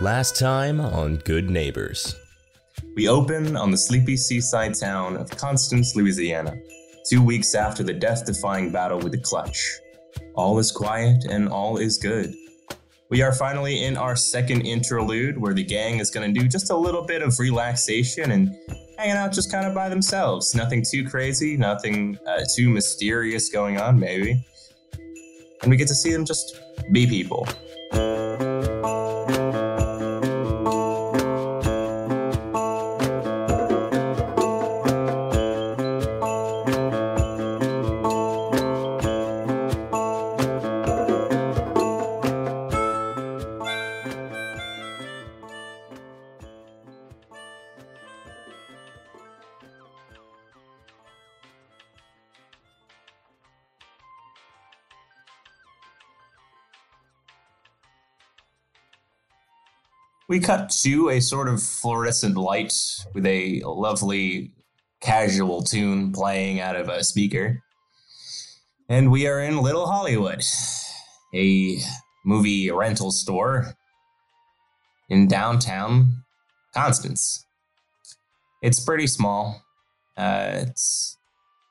Last time on Good Neighbors. We open on the sleepy seaside town of Constance, Louisiana, two weeks after the death defying battle with the clutch. All is quiet and all is good. We are finally in our second interlude where the gang is going to do just a little bit of relaxation and hanging out just kind of by themselves. Nothing too crazy, nothing uh, too mysterious going on, maybe. And we get to see them just be people. We cut to a sort of fluorescent light with a lovely casual tune playing out of a speaker. And we are in Little Hollywood, a movie rental store in downtown Constance. It's pretty small. Uh, it's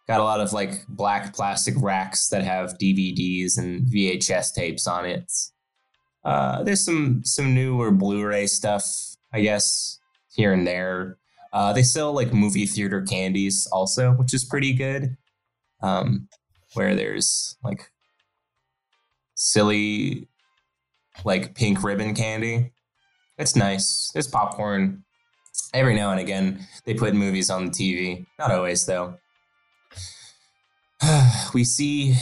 got a lot of like black plastic racks that have DVDs and VHS tapes on it. Uh, there's some some newer Blu-ray stuff, I guess, here and there. Uh, they sell like movie theater candies also, which is pretty good. Um, where there's like silly, like pink ribbon candy. It's nice. There's popcorn. Every now and again, they put movies on the TV. Not always, though. we see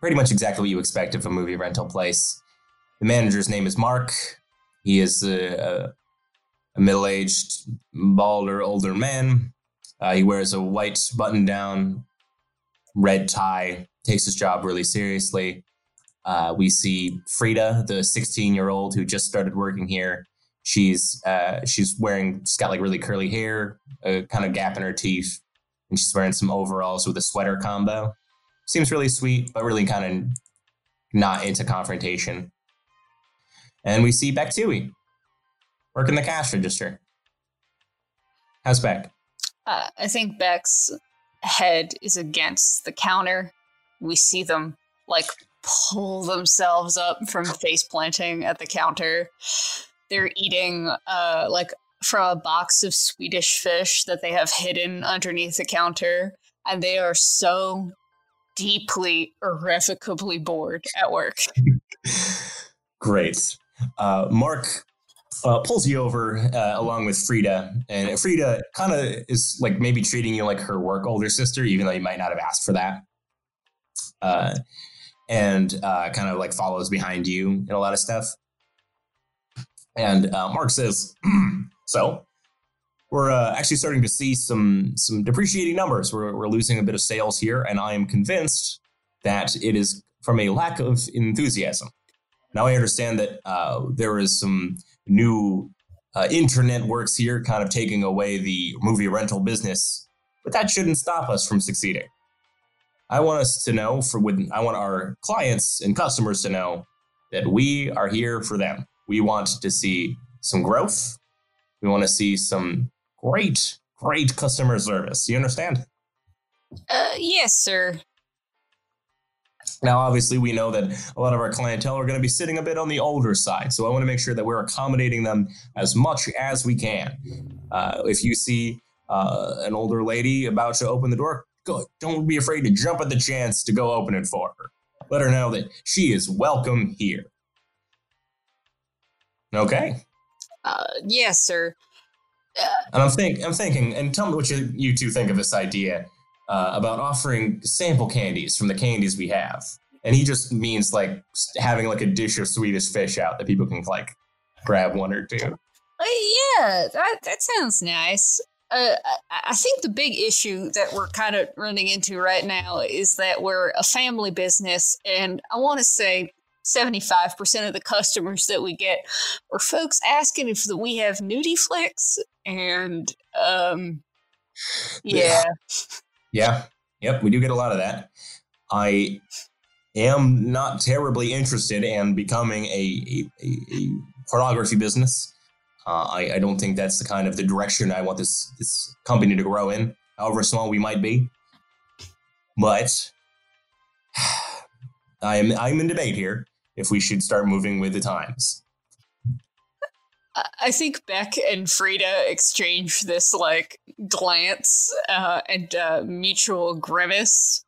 pretty much exactly what you expect of a movie rental place. The manager's name is Mark. He is a, a middle aged, balder, older man. Uh, he wears a white button down, red tie, takes his job really seriously. Uh, we see Frida, the 16 year old who just started working here. She's uh, she's wearing she's got like really curly hair, a kind of gap in her teeth, and she's wearing some overalls with a sweater combo. Seems really sweet, but really kind of not into confrontation. And we see Beck Tui working the cash register. How's Beck? Uh, I think Beck's head is against the counter. We see them like pull themselves up from face planting at the counter. They're eating uh, like from a box of Swedish fish that they have hidden underneath the counter, and they are so deeply, irrevocably bored at work. Great. Uh, Mark uh, pulls you over uh, along with Frida, and Frida kind of is like maybe treating you like her work older sister, even though you might not have asked for that. Uh, and uh, kind of like follows behind you in a lot of stuff. And uh, Mark says, "So, we're uh, actually starting to see some some depreciating numbers. We're we're losing a bit of sales here, and I am convinced that it is from a lack of enthusiasm." Now I understand that uh, there is some new uh, internet works here, kind of taking away the movie rental business, but that shouldn't stop us from succeeding. I want us to know for when I want our clients and customers to know that we are here for them. We want to see some growth. We want to see some great, great customer service. You understand? Uh, yes, sir. Now, obviously, we know that a lot of our clientele are going to be sitting a bit on the older side. So I want to make sure that we're accommodating them as much as we can. Uh, if you see uh, an older lady about to open the door, go, don't be afraid to jump at the chance to go open it for her. Let her know that she is welcome here. Okay. Uh, yes, sir. Uh, and I'm think I'm thinking, and tell me what you, you two think of this idea uh, about offering sample candies from the candies we have. And he just means like having like a dish of Swedish fish out that people can like grab one or two. Uh, yeah, that, that sounds nice. Uh, I think the big issue that we're kind of running into right now is that we're a family business, and I want to say 75% of the customers that we get are folks asking if we have nudie flicks, and um, yeah. Yeah. Yep. We do get a lot of that. I am not terribly interested in becoming a, a, a, a pornography business. Uh, I, I don't think that's the kind of the direction I want this this company to grow in, however small we might be. But I am I'm in debate here if we should start moving with the times. I- think Beck and Frida exchange this like glance uh, and uh, mutual grimace.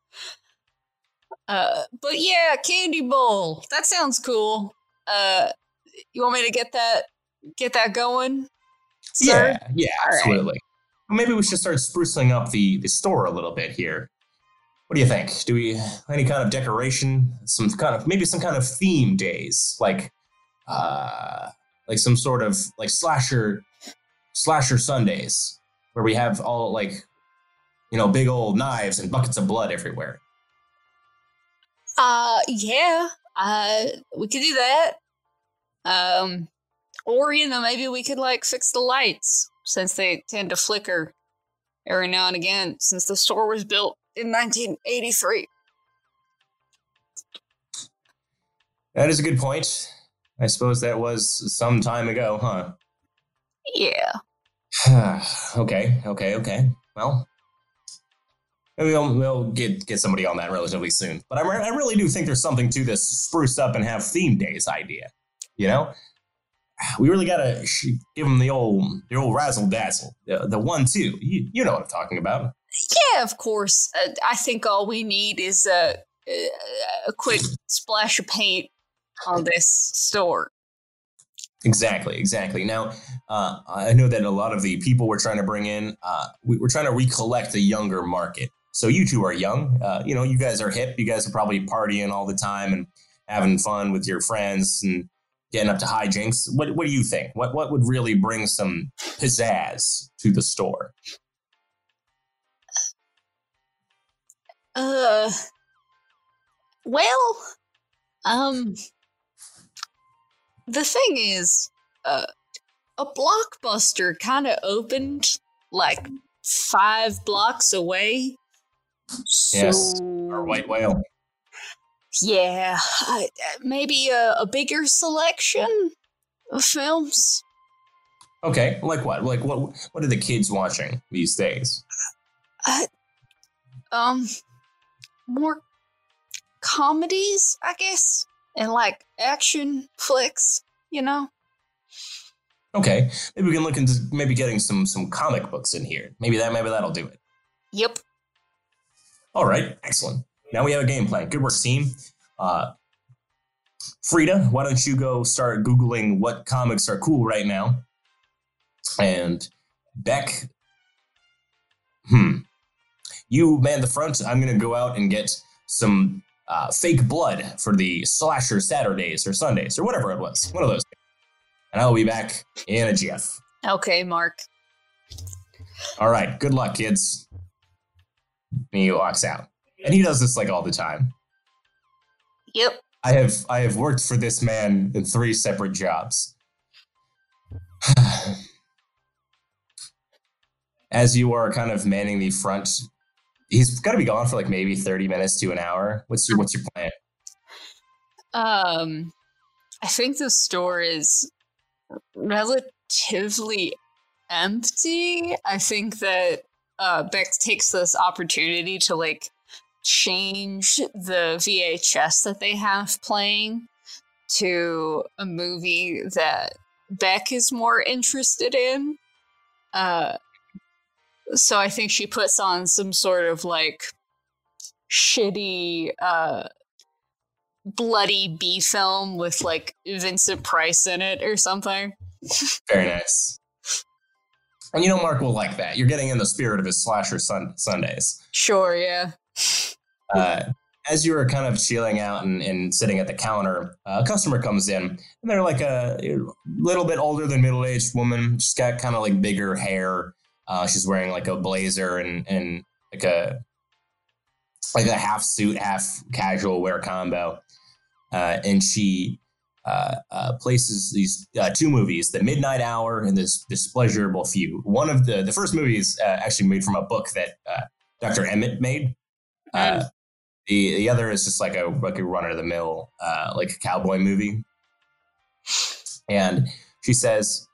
Uh, but yeah, candy bowl. That sounds cool. Uh, you want me to get that get that going? sir? Yeah, yeah, All right. absolutely. Well, maybe we should start sprucing up the the store a little bit here. What do you think? Do we any kind of decoration? Some kind of maybe some kind of theme days, like uh like some sort of like slasher slasher Sundays where we have all like you know big old knives and buckets of blood everywhere. Uh, yeah. Uh, we could do that. Um, or you know, maybe we could like fix the lights since they tend to flicker every now and again since the store was built in 1983. That is a good point. I suppose that was some time ago, huh? Yeah. okay, okay, okay. Well, we'll, we'll get get somebody on that relatively soon. But I, re- I really do think there's something to this spruce up and have theme days idea. You know, we really gotta sh- give them the old the old razzle dazzle, the, the one two. You, you know what I'm talking about. Yeah, of course. Uh, I think all we need is a a quick splash of paint on this store. Exactly, exactly. Now, uh, I know that a lot of the people we're trying to bring in, uh, we, we're trying to recollect the younger market. So you two are young. Uh, you know, you guys are hip. You guys are probably partying all the time and having fun with your friends and getting up to hijinks. What What do you think? What What would really bring some pizzazz to the store? Uh, well, um, the thing is, uh, a blockbuster kind of opened like five blocks away. Yes, So, Or white whale? yeah, I, uh, maybe a, a bigger selection of films. Okay, like what? Like what? What are the kids watching these days? Uh, um, more comedies, I guess, and like action flicks. You know. Okay, maybe we can look into maybe getting some some comic books in here. Maybe that maybe that'll do it. Yep. All right, excellent. Now we have a game plan. Good work, team. Uh, Frida, why don't you go start Googling what comics are cool right now? And Beck, hmm, you man the front. I'm going to go out and get some uh, fake blood for the slasher Saturdays or Sundays or whatever it was. One of those. And I'll be back in a jiff. Okay, Mark. All right, good luck, kids. And he walks out. And he does this like all the time. Yep. I have I have worked for this man in three separate jobs. As you are kind of manning the front, he's got to be gone for like maybe thirty minutes to an hour. What's your What's your plan? Um, I think the store is relatively empty. I think that uh, Beck takes this opportunity to like change the VHS that they have playing to a movie that Beck is more interested in. Uh, so I think she puts on some sort of like shitty uh bloody B film with like Vincent Price in it or something. Very nice. And you know, Mark will like that. You're getting in the spirit of his slasher sun- Sundays. Sure, yeah. Uh, as you were kind of chilling out and, and sitting at the counter, uh, a customer comes in, and they're like a, little bit older than middle aged woman. She's got kind of like bigger hair. Uh, she's wearing like a blazer and and like a like a half suit, half casual wear combo. Uh, and she uh, uh, places these uh, two movies, The Midnight Hour and this Displeasurable Few. One of the the first movie is uh, actually made from a book that uh, Dr. Emmett made. Uh, the the other is just like a like a run of the mill uh, like a cowboy movie. And she says,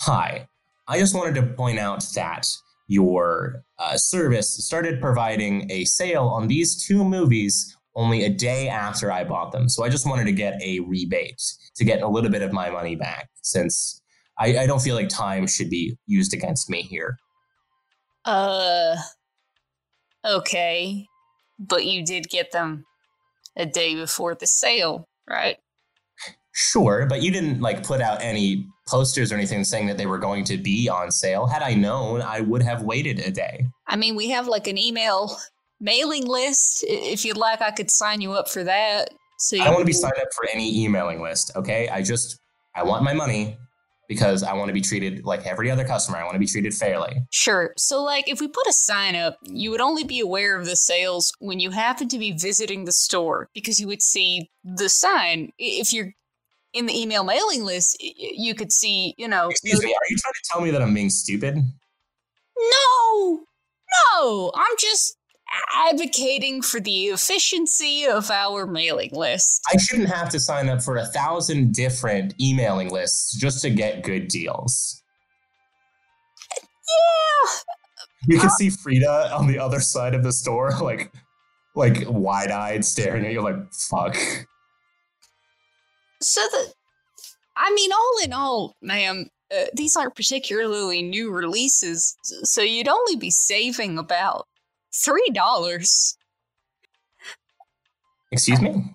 Hi, I just wanted to point out that your uh, service started providing a sale on these two movies only a day after I bought them. So I just wanted to get a rebate to get a little bit of my money back since I, I don't feel like time should be used against me here. Uh, okay. But you did get them a day before the sale, right? Sure, but you didn't like put out any posters or anything saying that they were going to be on sale. Had I known, I would have waited a day. I mean, we have like an email mailing list. If you'd like, I could sign you up for that. So I don't want to be signed up for any emailing list. Okay, I just I want my money because I want to be treated like every other customer. I want to be treated fairly. Sure. So, like, if we put a sign up, you would only be aware of the sales when you happen to be visiting the store because you would see the sign. If you're in the email mailing list, you could see, you know. Excuse me, are you trying to tell me that I'm being stupid? No, no, I'm just advocating for the efficiency of our mailing list. I shouldn't have to sign up for a thousand different emailing lists just to get good deals. Yeah. You can uh, see Frida on the other side of the store, like like wide-eyed staring at you like fuck. So the I mean all in all, ma'am, uh, these aren't particularly new releases, so you'd only be saving about Three dollars. Excuse me.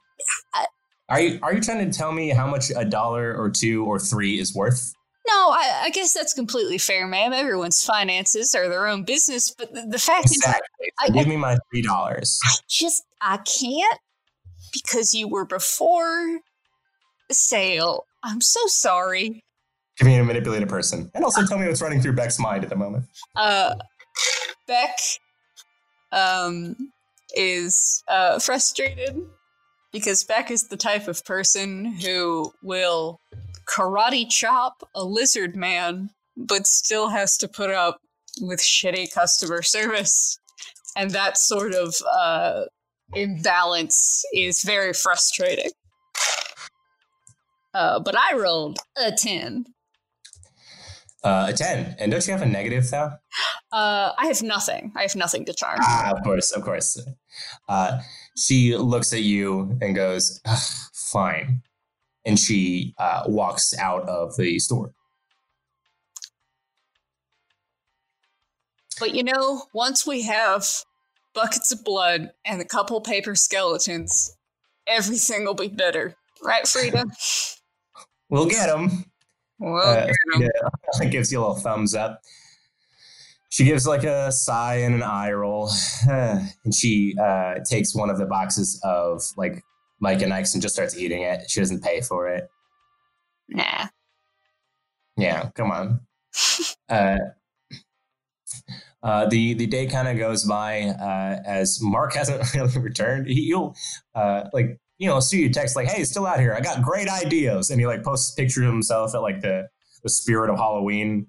Are you are you trying to tell me how much a dollar or two or three is worth? No, I, I guess that's completely fair, ma'am. Everyone's finances are their own business, but the, the fact exactly. is, so I, give me my three dollars. I just I can't because you were before sale. I'm so sorry. Give me a manipulated person, and also tell me what's running through Beck's mind at the moment. Uh, Beck um, is uh, frustrated because Beck is the type of person who will karate chop a lizard man, but still has to put up with shitty customer service. And that sort of uh, imbalance is very frustrating. Uh, but I rolled a 10. Uh, a 10. And don't you have a negative, though? Uh, I have nothing. I have nothing to charm. Ah, of course, of course. Uh, she looks at you and goes, fine. And she uh, walks out of the store. But you know, once we have buckets of blood and a couple paper skeletons, everything will be better. Right, Frida? we'll get them. Well, uh, yeah, gives you a little thumbs up. She gives like a sigh and an eye roll, and she uh, takes one of the boxes of like Mike and Ike's and just starts eating it. She doesn't pay for it. Nah. Yeah, come on. uh, uh, the the day kind of goes by uh, as Mark hasn't really returned. He, will uh, like you know, see you text like, "Hey, still out here. I got great ideas," and he like posts a picture of himself at like the the spirit of Halloween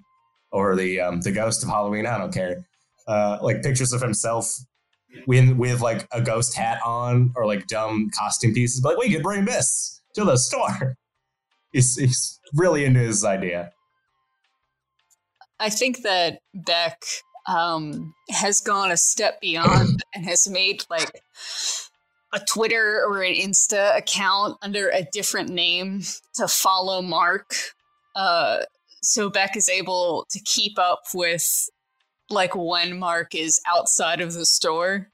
or the um, the ghost of Halloween. I don't care. Uh, like pictures of himself with with like a ghost hat on or like dumb costume pieces. But like, we could bring this to the store. He's he's really into his idea. I think that Beck um, has gone a step beyond and has made like a Twitter or an Insta account under a different name to follow Mark. Uh, so Beck is able to keep up with like when Mark is outside of the store.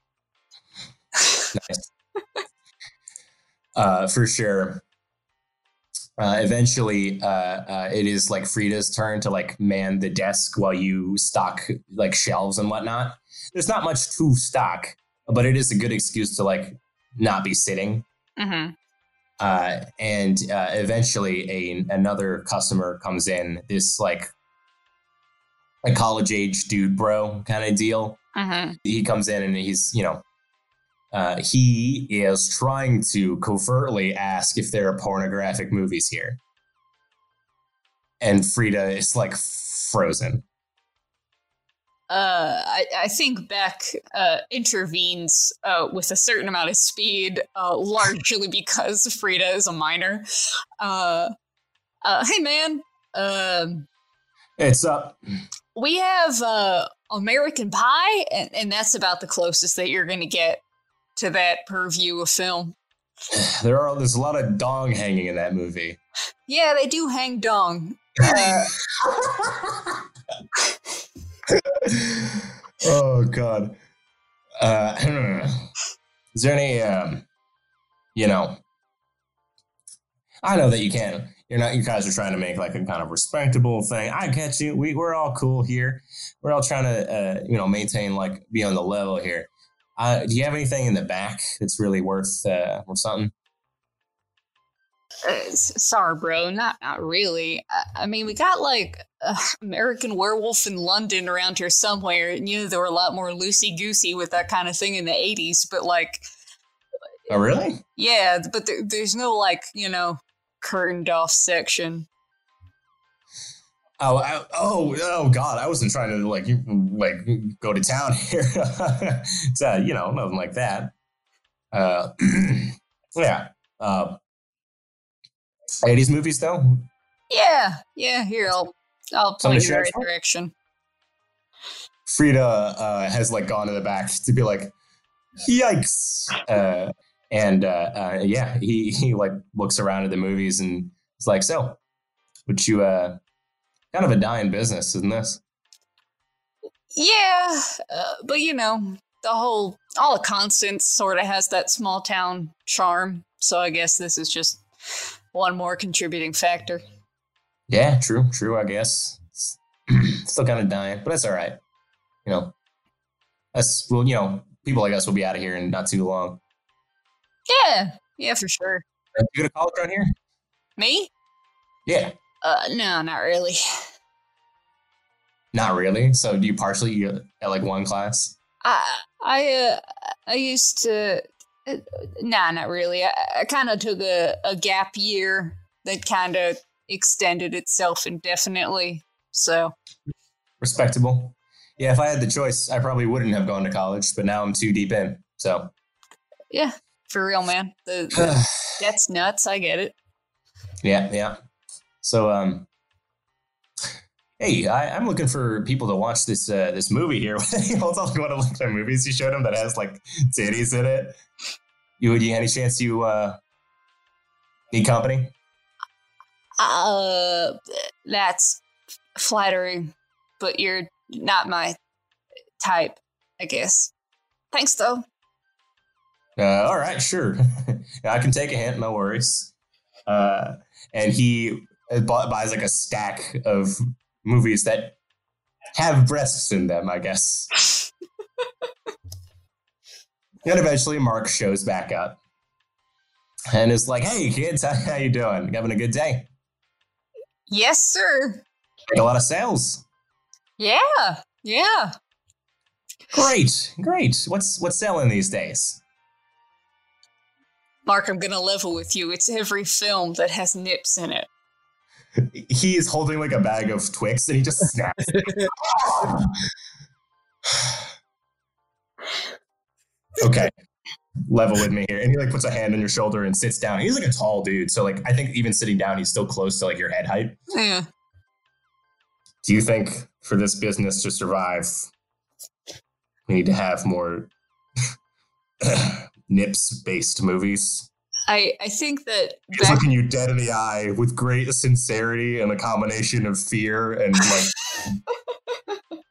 uh, for sure. Uh, eventually, uh, uh, it is like Frida's turn to like man the desk while you stock like shelves and whatnot. There's not much to stock, but it is a good excuse to like not be sitting. Mm-hmm. Uh, and uh, eventually, a another customer comes in. This like a college age dude, bro, kind of deal. Mm-hmm. He comes in and he's you know. Uh, he is trying to covertly ask if there are pornographic movies here. And Frida is like frozen uh, I, I, think Beck uh, intervenes uh, with a certain amount of speed, uh, largely because Frida is a minor. Uh, Uh, hey, man. Um, It's up. we have uh, American Pie, and, and that's about the closest that you're going to get to that purview of film. There are there's a lot of dong hanging in that movie. Yeah, they do hang dong. Oh god. Uh, is there any um, you know? I know that you can't. You're not. You guys are trying to make like a kind of respectable thing. I get you. We we're all cool here. We're all trying to uh, you know maintain like be on the level here. Uh, do you have anything in the back that's really worth uh, worth something? Uh, sorry, bro. Not not really. I, I mean, we got like uh, American Werewolf in London around here somewhere. And you know, there were a lot more loosey goosey with that kind of thing in the '80s. But like, Oh, really? yeah, but there, there's no like you know curtained off section. Oh, I, oh, oh, God! I wasn't trying to like, you- like, go to town here. it's, uh, you know, nothing like that. Uh, yeah. Uh, eighties movies, though. Yeah, yeah. Here, I'll I'll point you in the right direction. Frida uh, has like gone to the back to be like, "Yikes!" Uh, and uh, uh, yeah, he he like looks around at the movies and it's like, "So, would you uh, kind of a dying business, isn't this?" Yeah, uh, but you know, the whole all of Constance sort of has that small town charm. So I guess this is just one more contributing factor. Yeah, true, true. I guess it's still kind of dying, but that's all right. You know, that's well, you know, people like us will be out of here in not too long. Yeah, yeah, for sure. You go to college around here? Me? Yeah, Uh, no, not really. not really. So, do you partially you at like one class? I I uh, I used to. Nah, not really. I, I kind of took a, a gap year that kind of extended itself indefinitely. So Respectable. Yeah, if I had the choice, I probably wouldn't have gone to college, but now I'm too deep in. So, yeah, for real, man. The, the that's nuts. I get it. yeah, yeah. So, um, hey, I, I'm looking for people to watch this uh, this movie here. Hold on, want to look at the movies you showed him that has like titties in it. You would you any chance you uh need company? Uh, that's flattering, but you're not my type, I guess. Thanks, though. Uh, all right, sure. I can take a hint. No worries. Uh, and he uh, buys like a stack of movies that have breasts in them. I guess. and eventually, Mark shows back up and is like, "Hey, kids, how, how you doing? Having a good day? Yes, sir. Make a lot of sales. Yeah, yeah. Great, great. What's what's selling these days? Mark, I'm gonna level with you. It's every film that has nips in it. He is holding like a bag of Twix, and he just snaps. okay. Level with me here. And he like puts a hand on your shoulder and sits down. He's like a tall dude so like i think even sitting down he's still close to like your head height. Yeah. do you think for this business to survive we need to have more nips based movies I I think that he's back, looking you dead in the eye with great sincerity and a combination of fear and like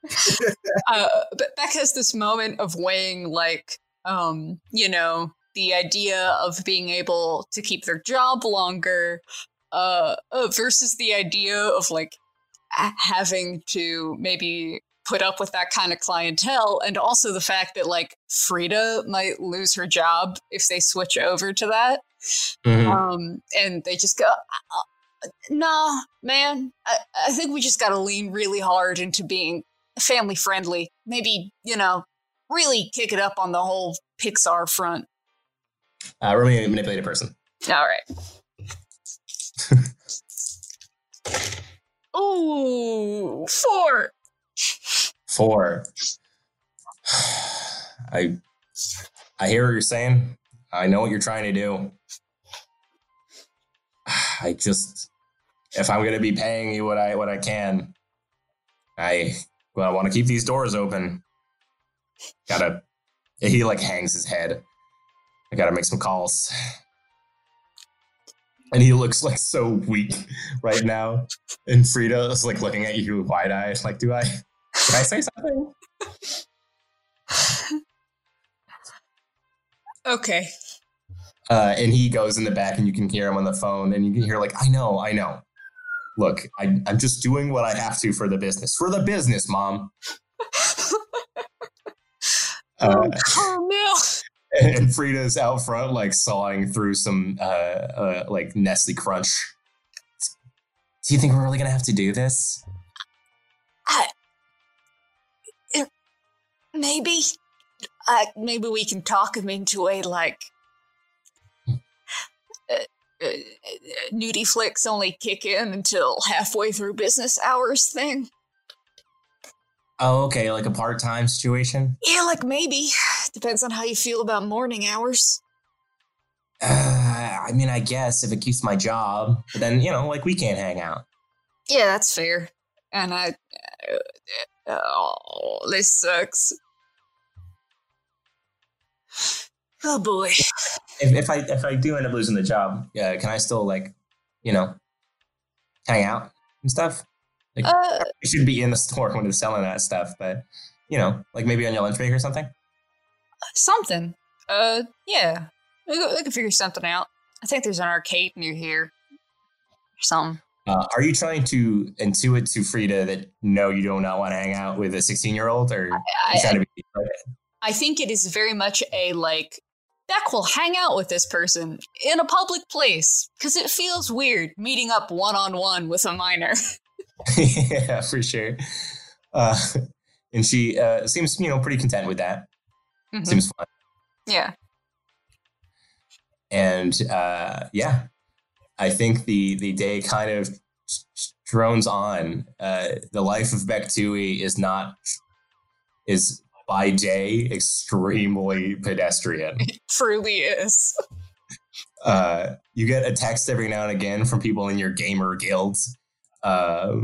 uh, but Beck has this moment of weighing like um you know the idea of being able to keep their job longer uh, uh versus the idea of like having to maybe put up with that kind of clientele and also the fact that like Frida might lose her job if they switch over to that. Um and they just go "Uh, nah man. I, I think we just gotta lean really hard into being family friendly. Maybe you know really kick it up on the whole pixar front. Uh, really manipulated person. All right. Ooh, four. Four. I I hear what you're saying. I know what you're trying to do. I just if I'm gonna be paying you what I what I can, I well, I want to keep these doors open. Gotta. He like hangs his head. I gotta make some calls. And he looks like so weak right now. And Frida is like looking at you wide eyed. Like, do I? Did I say something? Okay. Uh, and he goes in the back, and you can hear him on the phone, and you can hear like, "I know, I know. Look, I, I'm just doing what I have to for the business. For the business, mom." Uh, oh no. and, and Frida's out front, like sawing through some uh, uh, like Nestle Crunch. Do you think we're really gonna have to do this? Maybe. Uh, maybe we can talk him into a like. Uh, uh, nudie flicks only kick in until halfway through business hours thing. Oh, okay, like a part-time situation. Yeah, like maybe. Depends on how you feel about morning hours. Uh, I mean, I guess if it keeps my job, but then you know, like we can't hang out. Yeah, that's fair. And I. Oh, this sucks. Oh boy. If, if I if I do end up losing the job, yeah, can I still like, you know, hang out and stuff? Like, Uh, you should be in the store when they're selling that stuff, but you know, like maybe on your lunch break or something. something. Uh, yeah. We we could figure something out. I think there's an arcade near here. Or something. Uh, are you trying to intuit to Frida that no, you do not want to hang out with a 16 year old, or I, to be? I think it is very much a like Beck will hang out with this person in a public place because it feels weird meeting up one on one with a minor. yeah, for sure. Uh, and she uh, seems, you know, pretty content with that. Mhm. Seems fun. Yeah. And uh, yeah, I think the the day kind of drones on. Uh, the life of Beck Tui is not is by day extremely pedestrian. It truly is. Uh, you get a text every now and again from people in your gamer guilds, uh,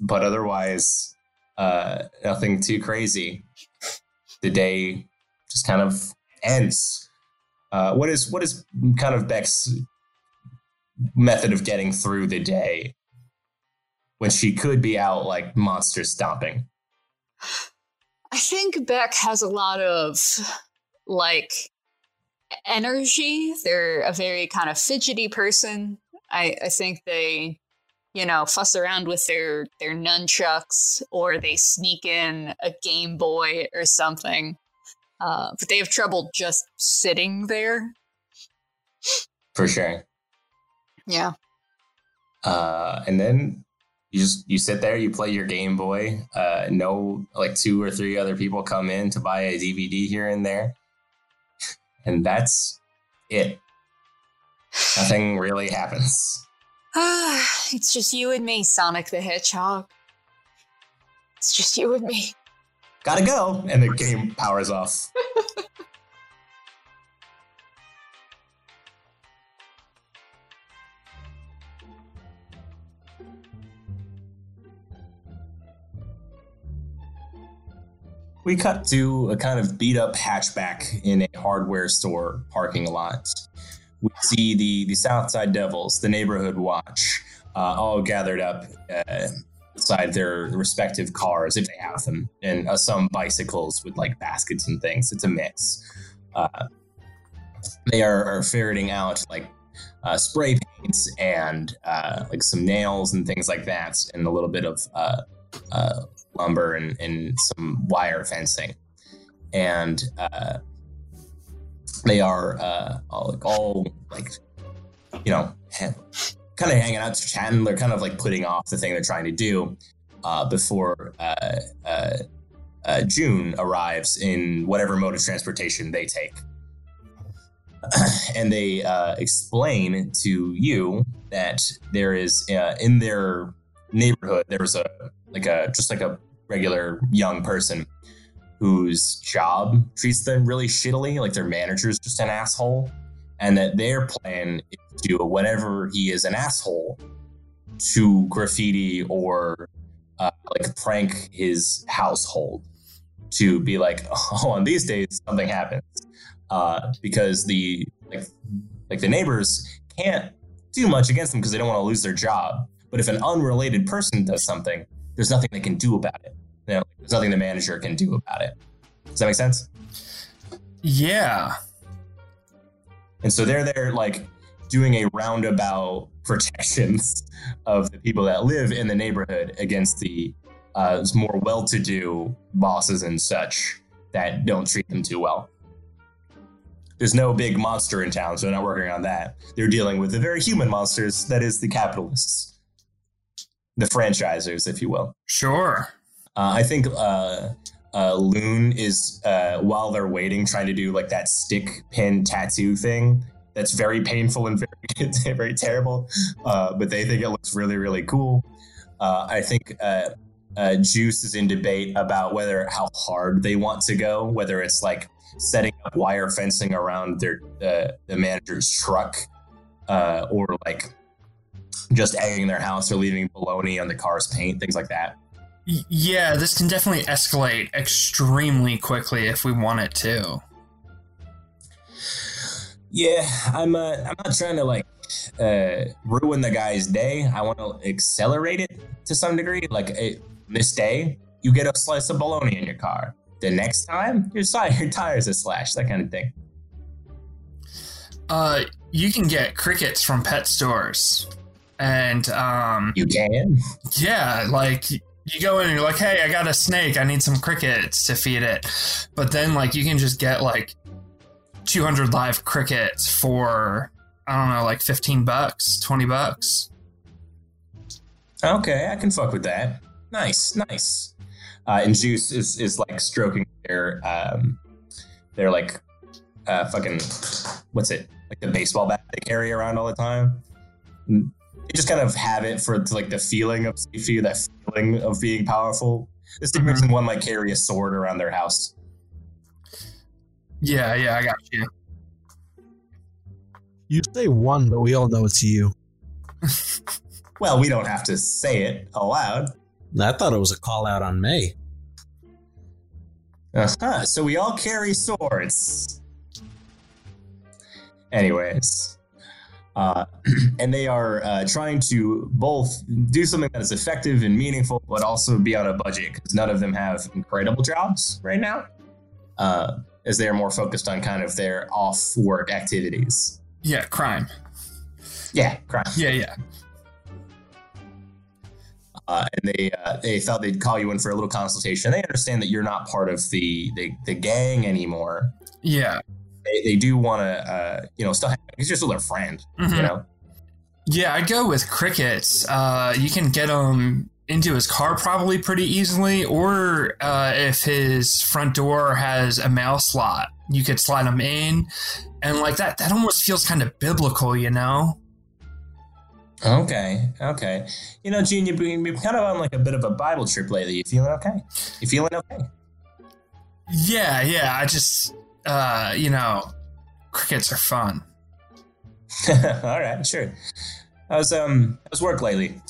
but otherwise, uh, nothing too crazy. The day just kind of ends. Uh, what is what is kind of Beck's method of getting through the day when she could be out like monster stomping? I think Beck has a lot of like energy. They're a very kind of fidgety person. I, I think they, you know, fuss around with their their nunchucks or they sneak in a Game Boy or something. Uh, but they have trouble just sitting there. For sure. Yeah. Uh, and then you just you sit there, you play your Game Boy. Uh, no, like two or three other people come in to buy a DVD here and there, and that's it. Nothing really happens. it's just you and me, Sonic the Hedgehog. It's just you and me. Gotta go, and the game powers off. We cut to a kind of beat up hatchback in a hardware store parking lot. We see the, the Southside Devils, the neighborhood watch, uh, all gathered up uh, beside their respective cars, if they have them, and uh, some bicycles with like baskets and things. It's a mix. Uh, they are, are ferreting out like uh, spray paints and uh, like some nails and things like that, and a little bit of lumber and, and some wire fencing. And uh, they are uh, all, like all like you know kind of hanging out, chatting. They're kind of like putting off the thing they're trying to do uh, before uh, uh, uh, June arrives in whatever mode of transportation they take. and they explain to you that there is in their neighborhood there's a like a just like a regular young person whose job treats them really shittily like their manager is just an asshole and that their plan is to whenever he is an asshole to graffiti or uh, like prank his household to be like, oh, on these days something happens uh, because the like like the neighbors can't do much against them because they don't want to lose their job. But if an unrelated person does something, there's nothing they can do about it. You know, there's nothing the manager can do about it. Does that make sense? Yeah. And so they're there like doing a roundabout protections of the people that live in the neighborhood against the uh, more well-to-do bosses and such that don't treat them too well. There's no big monster in town, so they're not working on that. They're dealing with the very human monsters, that is the capitalists, the franchisers, if you will. Sure. Uh, I think uh, uh, Loon is uh, while they're waiting, trying to do like that stick pin tattoo thing. That's very painful and very very terrible, uh, but they think it looks really really cool. Uh, I think uh, uh, Juice is in debate about whether how hard they want to go, whether it's like setting up wire fencing around their the manager's truck, uh, or like just egging their house or leaving baloney on the car's paint, things like that. Yeah, this can definitely escalate extremely quickly if we want it to. Yeah, I'm. Uh, I'm not trying to like uh, ruin the guy's day. I want to accelerate it to some degree. Like uh, this day, you get a slice of bologna in your car. The next time, your, si- your tires are slashed. That kind of thing. Uh, you can get crickets from pet stores, and um, You can. yeah, like you go in and you're like, hey, I got a snake. I need some crickets to feed it. But then like you can just get like 200 live crickets for I don't know, like 15 bucks, 20 bucks. Okay, I can fuck with that. Nice, nice. Uh, and Juice is is like stroking their um, their like uh, fucking what's it like the baseball bat they carry around all the time. They just kind of have it for like the feeling of safety, that feeling of being powerful. This same Mhm. person one might carry a sword around their house. Yeah, yeah, I got you. You say one, but we all know it's you. Well, we don't have to say it aloud. I thought it was a call out on May. Uh-huh. So we all carry swords. Anyways, uh, and they are uh, trying to both do something that is effective and meaningful, but also be on a budget because none of them have incredible jobs right now, uh, as they are more focused on kind of their off-work activities. Yeah, crime. Yeah, crime. Yeah, yeah. uh, and they uh, they thought they'd call you in for a little consultation. They understand that you're not part of the the, the gang anymore. Yeah. They, they do want to, uh, you know, still have, he's just still their friend, you Mhm. know. Yeah, I'd go with crickets. Uh, you can get him into his car probably pretty easily, or uh, if his front door has a mail slot, you could slide him in, and like that. That almost feels kind of biblical, you know? Okay, okay. You know, Gene, you've been, you've been kind of on like a bit of a Bible trip lately. You feeling okay? You feeling okay? Yeah, yeah. I just, uh, you know, crickets are fun. All right, sure. How's um how's work lately?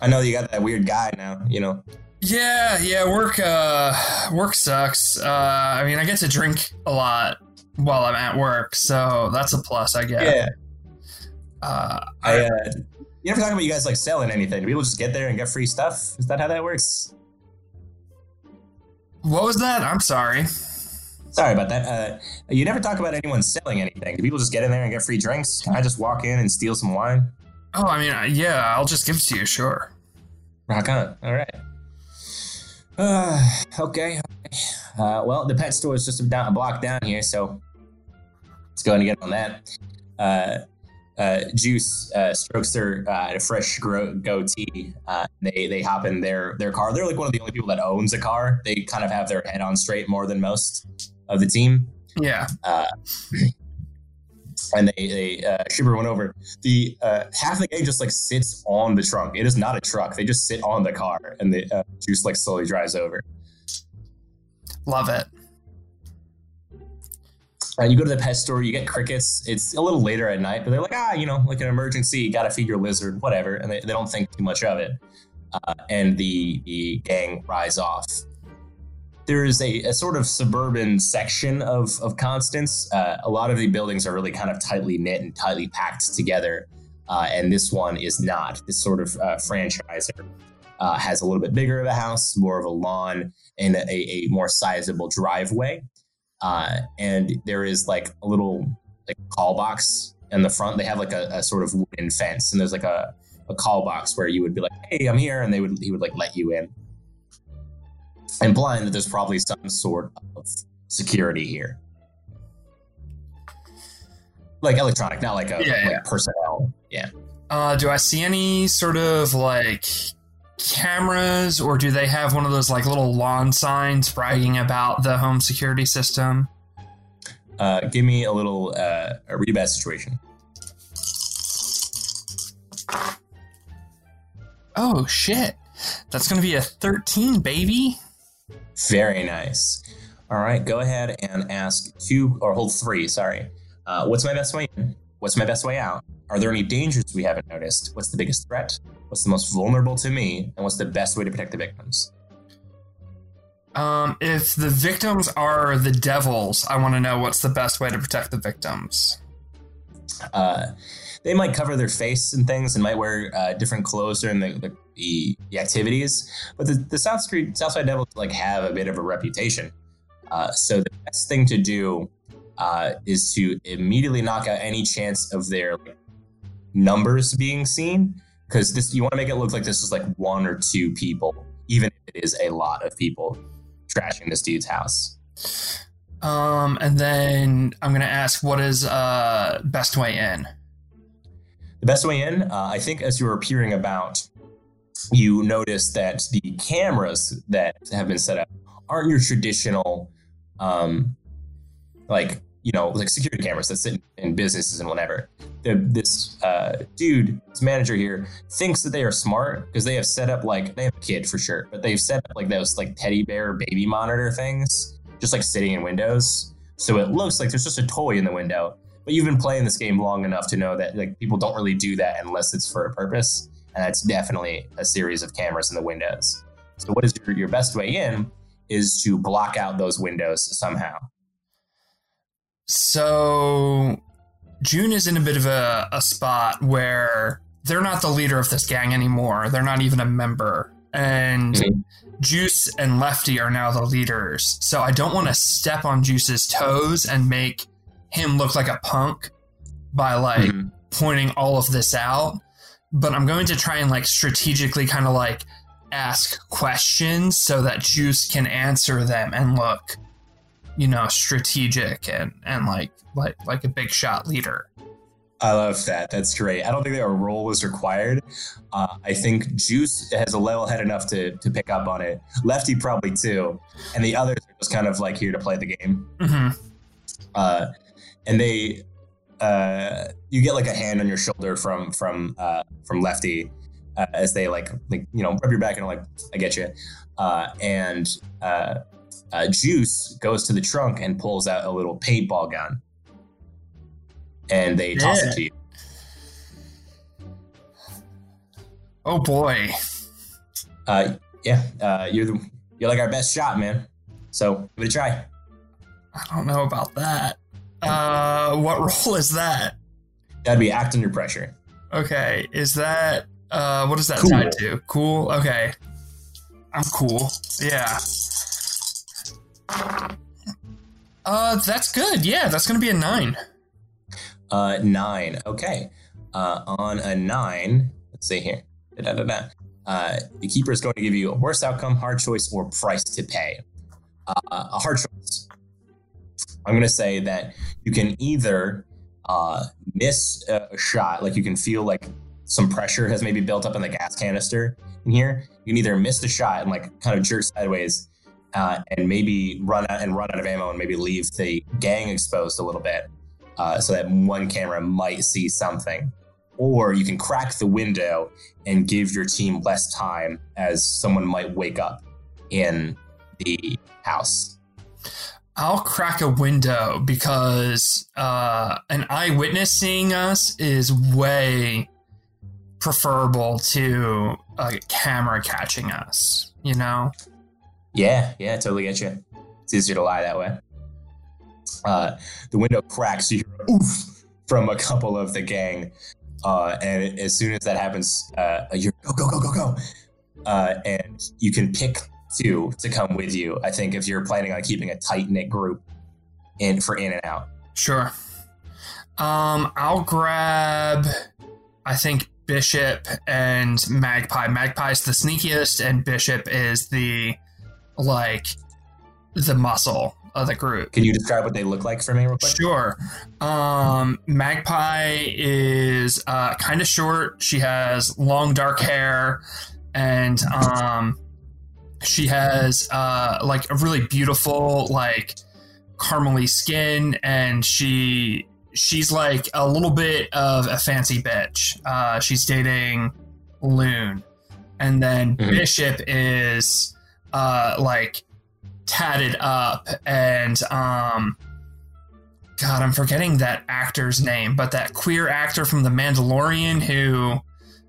I know you got that weird guy now. You know. Yeah, yeah. Work, uh, work sucks. Uh, I mean, I get to drink a lot while I'm at work, so that's a plus, I guess. Yeah. Uh, I. Uh, you never talk about you guys like selling anything. Do people just get there and get free stuff? Is that how that works? what was that? I'm sorry. Sorry about that. Uh, you never talk about anyone selling anything. Do people just get in there and get free drinks? Can I just walk in and steal some wine? Oh, I mean, uh, yeah, I'll just give it to you, sure. Rock on. All right. Uh, okay. okay. Uh, well, the pet store is just a, down, a block down here, so let's go ahead and get on that. Uh, uh, Juice uh, strokes their uh, fresh gro- goatee. Uh, they they hop in their their car. They're like one of the only people that owns a car. They kind of have their head on straight more than most of the team. Yeah. uh, and they they uh, Shibber went over. The uh, half the gang just like sits on the trunk. It is not a truck. They just sit on the car, and the uh, juice like slowly drives over. Love it. And you go to the pet store, you get crickets. It's a little later at night, but they're like, ah, you know, like an emergency, you gotta feed your lizard, whatever. And they, they don't think too much of it. Uh, and the, the gang rise off. There is a, a sort of suburban section of, of Constance. Uh, a lot of the buildings are really kind of tightly knit and tightly packed together. Uh, and this one is not. This sort of uh, franchiser uh, has a little bit bigger of a house, more of a lawn, and a, a more sizable driveway. Uh, and there is like a little like call box in the front. They have like a, a sort of wooden fence, and there's like a, a call box where you would be like, "Hey, I'm here," and they would he would like let you in, implying that there's probably some sort of security here, like electronic, not like a Yeah, like yeah. personnel. Yeah. Uh, do I see any sort of like cameras, or do they have one of those like little lawn signs bragging about the home security system? Uh, give me a little uh, a read bad situation. Oh shit, that's gonna be a thirteen, baby. Very nice. All right, go ahead and ask two or hold three. Sorry. Uh, what's my best way in? What's my best way out? Are there any dangers we haven't noticed? What's the biggest threat? What's the most vulnerable to me? And what's the best way to protect the victims? Um, if the victims are the devils, I want to know what's the best way to protect the victims. Uh, they might cover their face and things and might wear uh, different clothes during the, the, the, the activities. But the, the South Street Southside Devils like have a bit of a reputation. Uh, so the best thing to do uh, is to immediately knock out any chance of their numbers being seen because this you want to make it look like this is like one or two people, even if it is a lot of people trashing this dude's house. Um, and then I'm gonna ask, what is uh best way in? The best way in, uh, I think, as you were peering about, you notice that the cameras that have been set up aren't your traditional, um, like you know, like security cameras that sit in businesses and whatever. The, this uh, dude, this manager here, thinks that they are smart because they have set up like they have a kid for sure, but they've set up like those like teddy bear baby monitor things, just like sitting in windows. So it looks like there's just a toy in the window. But you've been playing this game long enough to know that like people don't really do that unless it's for a purpose, and that's definitely a series of cameras in the windows. So what is your, your best way in is to block out those windows somehow. So June is in a bit of a, a spot where they're not the leader of this gang anymore. They're not even a member. And Mhm. Juice and Lefty are now the leaders. So I don't want to step on Juice's toes and make him look like a punk by like Mhm. pointing all of this out. But I'm going to try and like strategically kind of like ask questions so that Juice can answer them and look, you know, strategic and and like like like a big shot leader. I love that. That's great. I don't think that a role was required. Uh, I think Juice has a level head enough to to pick up on it. Lefty probably too, and the others are just kind of like here to play the game. hmm Uh, and they, uh, you get like a hand on your shoulder from from uh, from Lefty uh, as they like like you know rub your back and like I get you. Uh, and uh, uh, Juice goes to the trunk and pulls out a little paintball gun, and they toss it to you. Oh boy. Uh, yeah, uh, you're the you're like our best shot, man. So give it a try. I don't know about that. Uh, what role is that? That'd be act under pressure. Okay, is that uh, what is that Cool. tied to? Cool. Okay, I'm cool. Yeah. Uh, that's good. Yeah, that's gonna be a nine. Uh, nine. Okay. Uh, on a nine, let's see here. Da-da-da-da. Uh, the keeper is going to give you a worse outcome, hard choice, or price to pay. Uh, a hard choice. I'm going to say that you can either uh, miss a shot, like you can feel like some pressure has maybe built up in the gas canister in here. You can either miss the shot and like kind of jerk sideways, uh, and maybe run out and run out of ammo and maybe leave the gang exposed a little bit uh, so that one camera might see something. Or you can crack the window and give your team less time as someone might wake up in the house. I'll crack a window because uh, an eyewitness seeing us is way preferable to a camera catching us. You know? Yeah, yeah, totally get you. It's easier to lie that way. Uh, the window cracks. You hear oof from a couple of the gang, uh, and as soon as that happens, uh, you're go go go go go, uh, and you can pick two to come with you. I think if you're planning on keeping a tight knit group in for in and out. Sure. Um, I'll grab. I think Bishop and Magpie. Magpie's the sneakiest, and Bishop is the like the muscle of the group. Can you describe what they look like for me, real quick? Sure. Um, Magpie is uh, kind of short. She has long dark hair, and um, she has uh, like a really beautiful, like caramely skin, and she she's like a little bit of a fancy bitch. Uh, she's dating Loon, and then Mhm. Bishop is uh, like tatted up and um god i'm forgetting that actor's name but that queer actor from the mandalorian who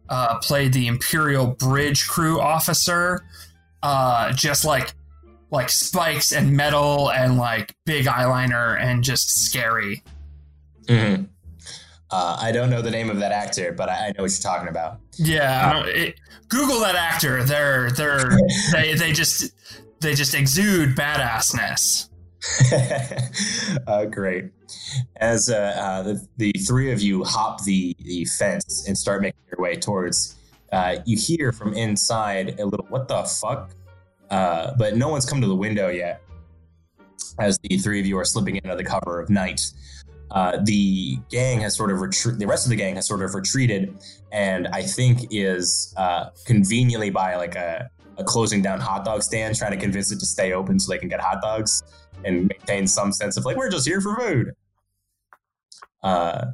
uh, played the imperial bridge crew officer uh just like like spikes and metal and like big eyeliner and just scary Mhm. Uh, I don't know the name of that actor, but I, I know what you're talking about. yeah I don't- it, google that actor they're they're they they just they just exude badassness uh, great. As uh, uh, the, the three of you hop the, the fence and start making your way towards, uh, you hear from inside a little, what the fuck? Uh, but no one's come to the window yet. As the three of you are slipping in under the cover of night, uh, the gang has sort of retreated. The rest of the gang has sort of retreated, and I think is uh, conveniently by like a, a closing down hot dog stand, trying to convince it to stay open so they can get hot dogs and maintain some sense of like we're just here for food. Uh,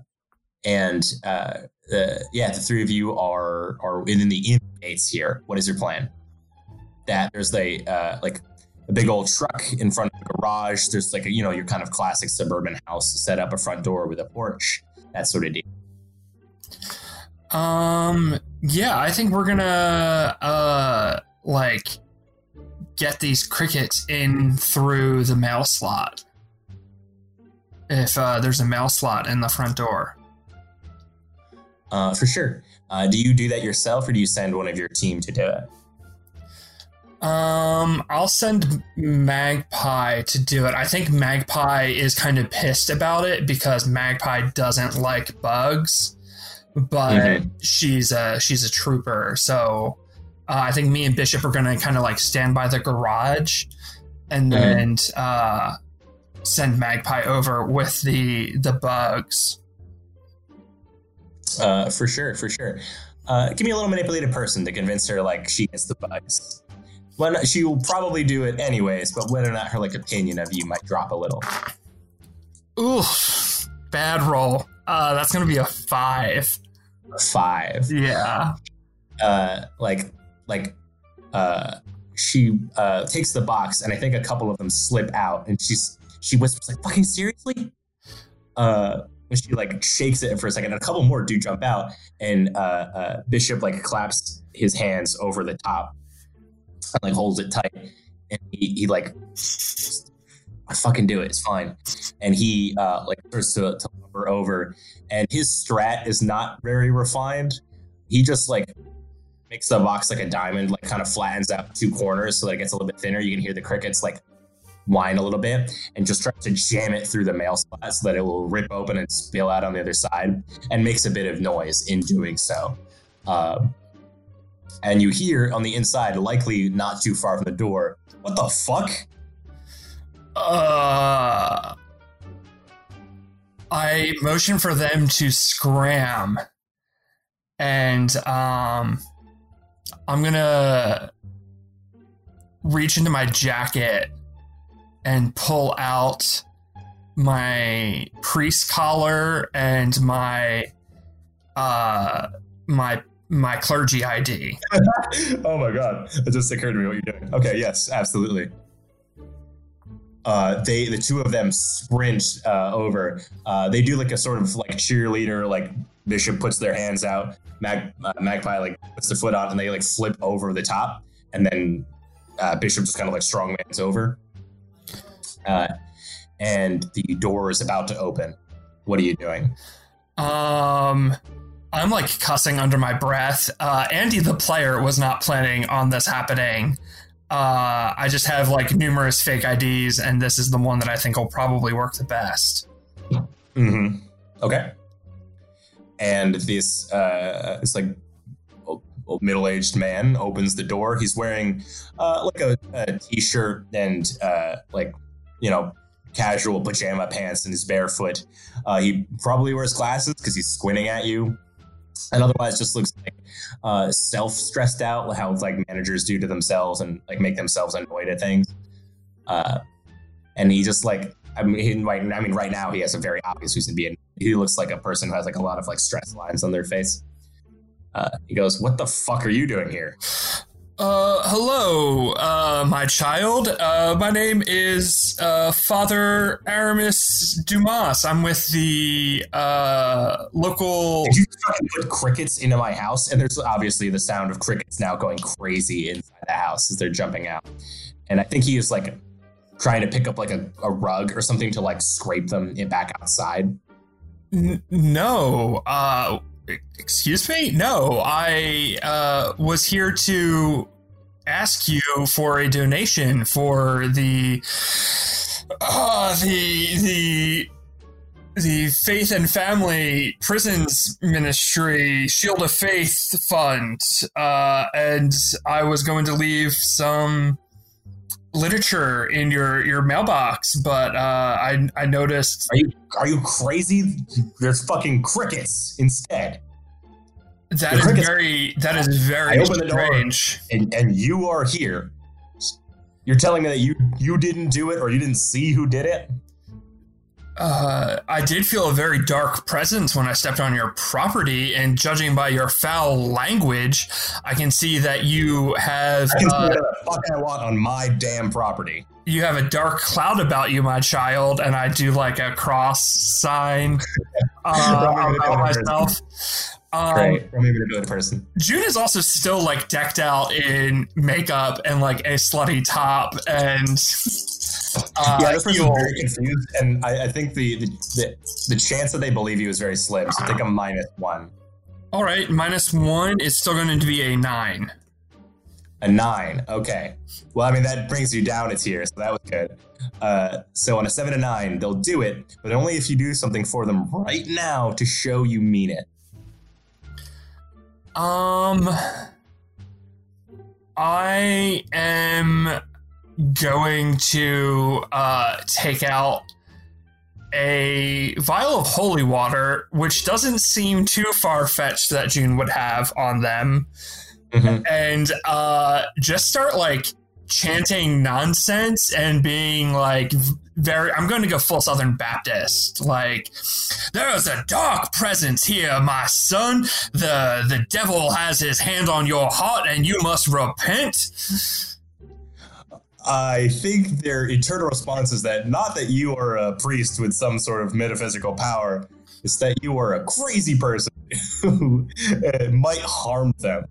and uh, uh, yeah, the three of you are are in the inmates here. What is your plan? That there's a uh, like a big old truck in front of the garage. There's like a you know your kind of classic suburban house set up a front door with a porch. That sort of deal. Um, yeah, I think we're gonna uh like get these crickets in through the mail slot. If uh, there's a mail slot in the front door. Uh, for sure. Uh, do you do that yourself, or do you send one of your team to do it? Um, I'll send Magpie to do it. I think Magpie is kind of pissed about it because Magpie doesn't like bugs, but Mhm. she's a she's a trooper. So uh, I think me and Bishop are gonna kind of like stand by the garage, and then uh, send Magpie over with the the bugs. Uh, for sure, for sure. Uh, give me a little manipulated person to convince her like she gets the bugs. Well, no, she will probably do it anyways, but whether or not her like opinion of you might drop a little. Oof, bad roll. Uh, that's gonna be a five. Five. Yeah. Uh, like, like, uh, she uh takes the box, and I think a couple of them slip out, and she's she whispers like, "Fucking seriously." Uh, and she like shakes it for a second, and a couple more do jump out, and uh, uh Bishop like claps his hands over the top, and like holds it tight, and he, he like I fucking do it. It's fine. And he uh, like starts to, to hover over, and his strat is not very refined. He just like makes the box like a diamond, like kind of flattens out two corners so that it gets a little bit thinner. You can hear the crickets like whine a little bit, and just tries to jam it through the mail slot so that it will rip open and spill out on the other side, and makes a bit of noise in doing so. Uh, and you hear on the inside, likely not too far from the door, "What the fuck?" Uh, I motion for them to scram, and um, I'm gonna reach into my jacket and pull out my priest collar and my uh my my clergy ID. oh my god, it just occurred to me what you're doing. Okay, yes, absolutely. uh, they the two of them sprint uh, over. Uh, they do like a sort of like cheerleader, like Bishop puts their hands out, Mag, uh, Magpie like puts their foot out, and they like flip over the top, and then uh, Bishop just kind of like strongmans over. Uh, and the door is about to open. What are you doing? Um, I'm like cussing under my breath. Uh, Andy, the player, was not planning on this happening. Uh, I just have like numerous fake IDs, and this is the one that I think will probably work the best. Mm-hmm. Okay. And this uh, this like old middle-aged man opens the door. He's wearing uh, like a a t-shirt and uh, like you know casual pajama pants and he's barefoot. Uh, he probably wears glasses because he's squinting at you, and otherwise just looks like uh, self-stressed out, like how like managers do to themselves and like make themselves annoyed at things. Uh, and he just like I mean, he, right, I mean, right now he has a very obvious reason to be. He looks like a person who has like a lot of like stress lines on their face. Uh, he goes, "What the fuck are you doing here?" Uh, hello, uh, my child. Uh, my name is uh, Father Aramis Dumas. I'm with the uh, local. Did you fucking put crickets into my house? And there's obviously the sound of crickets now going crazy inside the house as they're jumping out. And I think he is like trying to pick up like a, a rug or something to like scrape them back outside. N- no. Excuse me? No, I uh, was here to ask you for a donation for the uh, the the the Faith and Family Prisons Ministry Shield of Faith Fund, uh, and I was going to leave some literature in your your mailbox, but uh, I I noticed. Are you are you crazy? There's fucking crickets instead. That The is crickets- very that is I very open the door. strange. and and you are here. You're telling me that you you didn't do it or you didn't see who did it? Uh, I did feel a very dark presence when I stepped on your property, and judging by your foul language, I can see that you have I can see uh, whatever the fuck I want on my damn property. you have a dark cloud about you, my child, and I do like a cross sign uh, about myself. Um, Great. I'm even a good person. June is also still like decked out in makeup and like a slutty top and uh, yeah, this person's very confused, and I, I think the, the the the chance that they believe you is very slim. So take a minus one, All right, minus one is still going to be a nine. a nine. Okay. Well, I mean that brings you down a tier, so that was good. Uh, so on a seven to nine, they'll do it, but only if you do something for them right now to show you mean it. Um, I am going to uh, take out a vial of holy water, which doesn't seem too far fetched that June would have on them, Mhm. and uh, just start like chanting nonsense and being like very i'm going to go full southern baptist. Like there's a dark presence here my son. The the devil has his hand on your heart and you must repent I think their eternal response is that not that you are a priest with some sort of metaphysical power, it's that you are a crazy person who uh, might harm them.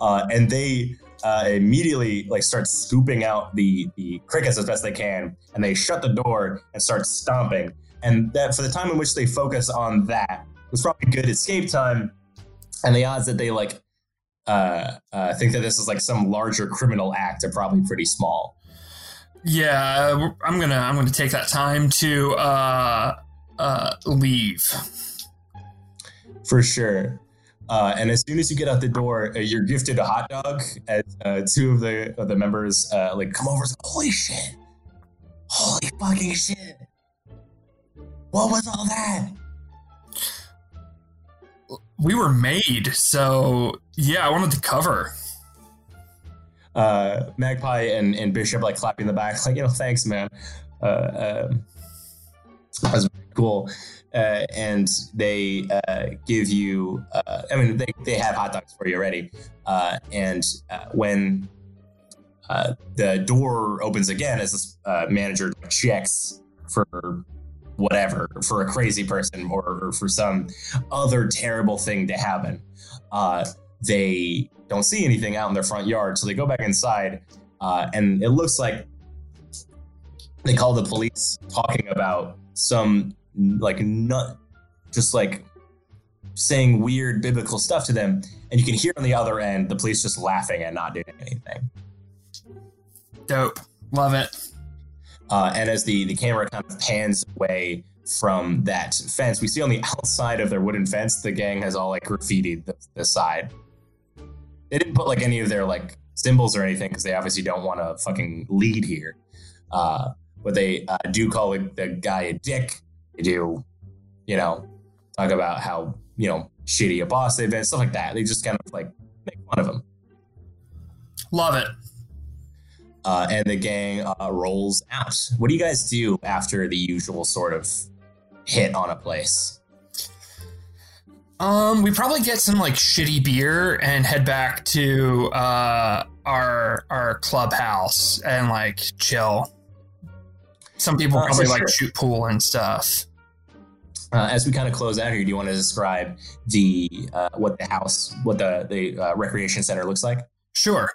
Uh, and they uh, immediately like start scooping out the the crickets as best they can, and they shut the door and start stomping. And that for the time in which they focus on that was probably good escape time, and the odds that they like uh, uh, think that this is like some larger criminal act are probably pretty small. yeah i'm gonna i'm gonna take that time to uh uh leave For sure. Uh, and as soon as you get out the door, uh, you're gifted a hot dog. As uh, two of the of the members uh, like come over, and say, holy shit, holy fucking shit, what was all that? we were made so yeah i wanted to cover Uh, Magpie and, and Bishop like clapping the back, like you know, thanks, man. Uh, um, that was cool. Uh, and they uh, give you, uh, I mean, they, they have hot dogs for you already. Uh, and uh, when uh, the door opens again as this uh, manager checks for whatever, for a crazy person or, or for some other terrible thing to happen. Uh, they don't see anything out in their front yard, so they go back inside, uh, and it looks like they call the police talking about some like nut, just like saying weird biblical stuff to them, and you can hear on the other end the police just laughing and not doing anything. Dope. Love it. Uh, and as the, the camera kind of pans away from that fence, we see on the outside of their wooden fence, the gang has all like graffitied the, the side. They didn't put like any of their like symbols or anything because they obviously don't want to fucking lead here. Uh, but they uh, do call the, the guy a dick. They do, you know, talk about how, you know, shitty a boss they've been, stuff like that. They just kind of like make fun of him. Love it. uh, and the gang uh, rolls out. What do you guys do after the usual sort of hit on a place? Um, we probably get some like shitty beer and head back to uh our our clubhouse and like chill. Some people Uh, probably for like sure. shoot pool and stuff. Uh, as we kind of close out here, do you want to describe the uh, what the house, what the the uh, recreation center looks like? Sure.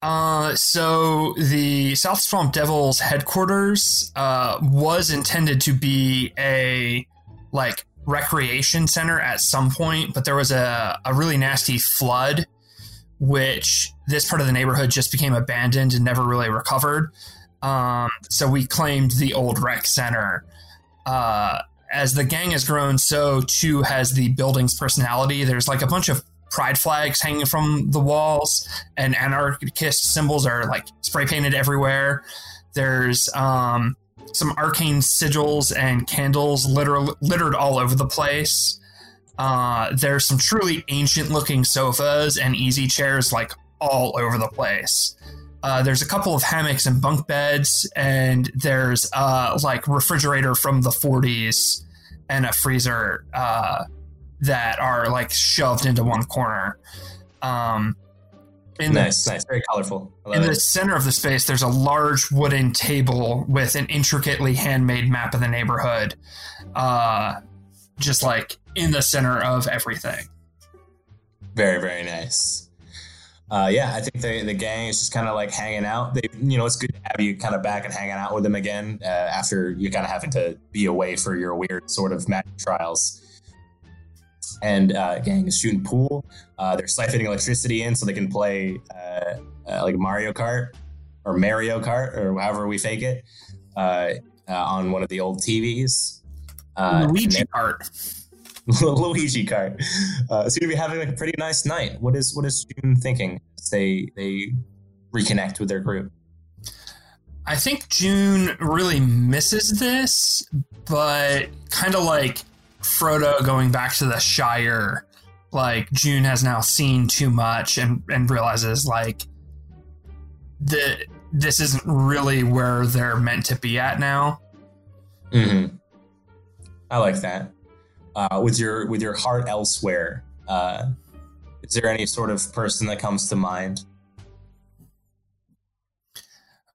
Uh, so the South Swamp Devils headquarters uh, was intended to be a like recreation center at some point, but there was a, a really nasty flood, which this part of the neighborhood just became abandoned and never really recovered. Um, so we claimed the old rec center. Uh, as the gang has grown, so too has the building's personality. There's like a bunch of pride flags hanging from the walls and anarchist symbols are like spray painted everywhere there's um, some arcane sigils and candles litter- littered all over the place uh, there's some truly ancient looking sofas and easy chairs like all over the place uh, there's a couple of hammocks and bunk beds and there's uh, like refrigerator from the 40s and a freezer uh, that are like shoved into one corner. Um, in nice, the, nice, very colorful. In it. the center of the space, there's a large wooden table with an intricately handmade map of the neighborhood, uh, just like in the center of everything. Very, very nice. Uh, yeah, I think the, the gang is just kind of like hanging out. They, you know, it's good to have you kind of back and hanging out with them again uh, after you kind of having to be away for your weird sort of magic trials. And uh, gang is shooting pool. Uh, they're siphoning electricity in so they can play uh, uh, like Mario Kart or Mario Kart or however we fake it uh, uh, on one of the old TVs. Uh, Luigi art. Luigi card. Uh, seem to be having like a pretty nice night. What is what is June thinking? as They they reconnect with their group. I think June really misses this, but kind of like Frodo going back to the Shire, like June has now seen too much and, and realizes like the this isn't really where they're meant to be at now. Mm-hmm. I like that. Uh, with your with your heart elsewhere, uh, is there any sort of person that comes to mind?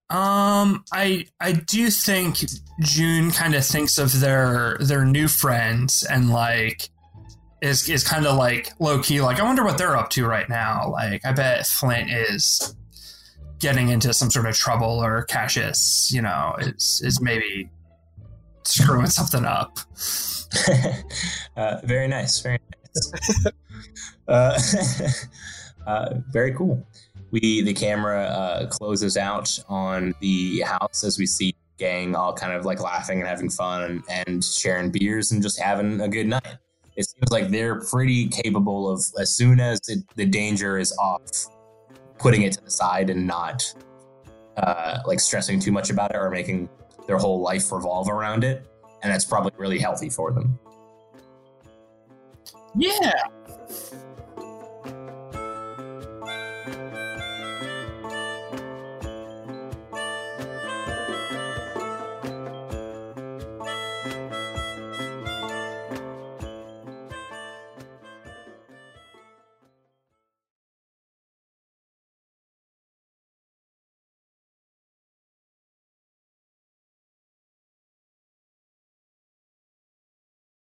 Um, I I do think June kind of thinks of their their new friends and like is is kind of like low key like I wonder what they're up to right now. Like I bet Flint is getting into some sort of trouble or Cassius, you know, is is maybe screwing something up. uh, very nice, very nice. uh, uh, very cool. We the camera uh, closes out on the house as we see gang all kind of like laughing and having fun and, and sharing beers and just having a good night. It seems like they're pretty capable of as soon as it, the danger is off, putting it to the side and not uh, like stressing too much about it or making their whole life revolve around it. And that's probably really healthy for them. Yeah.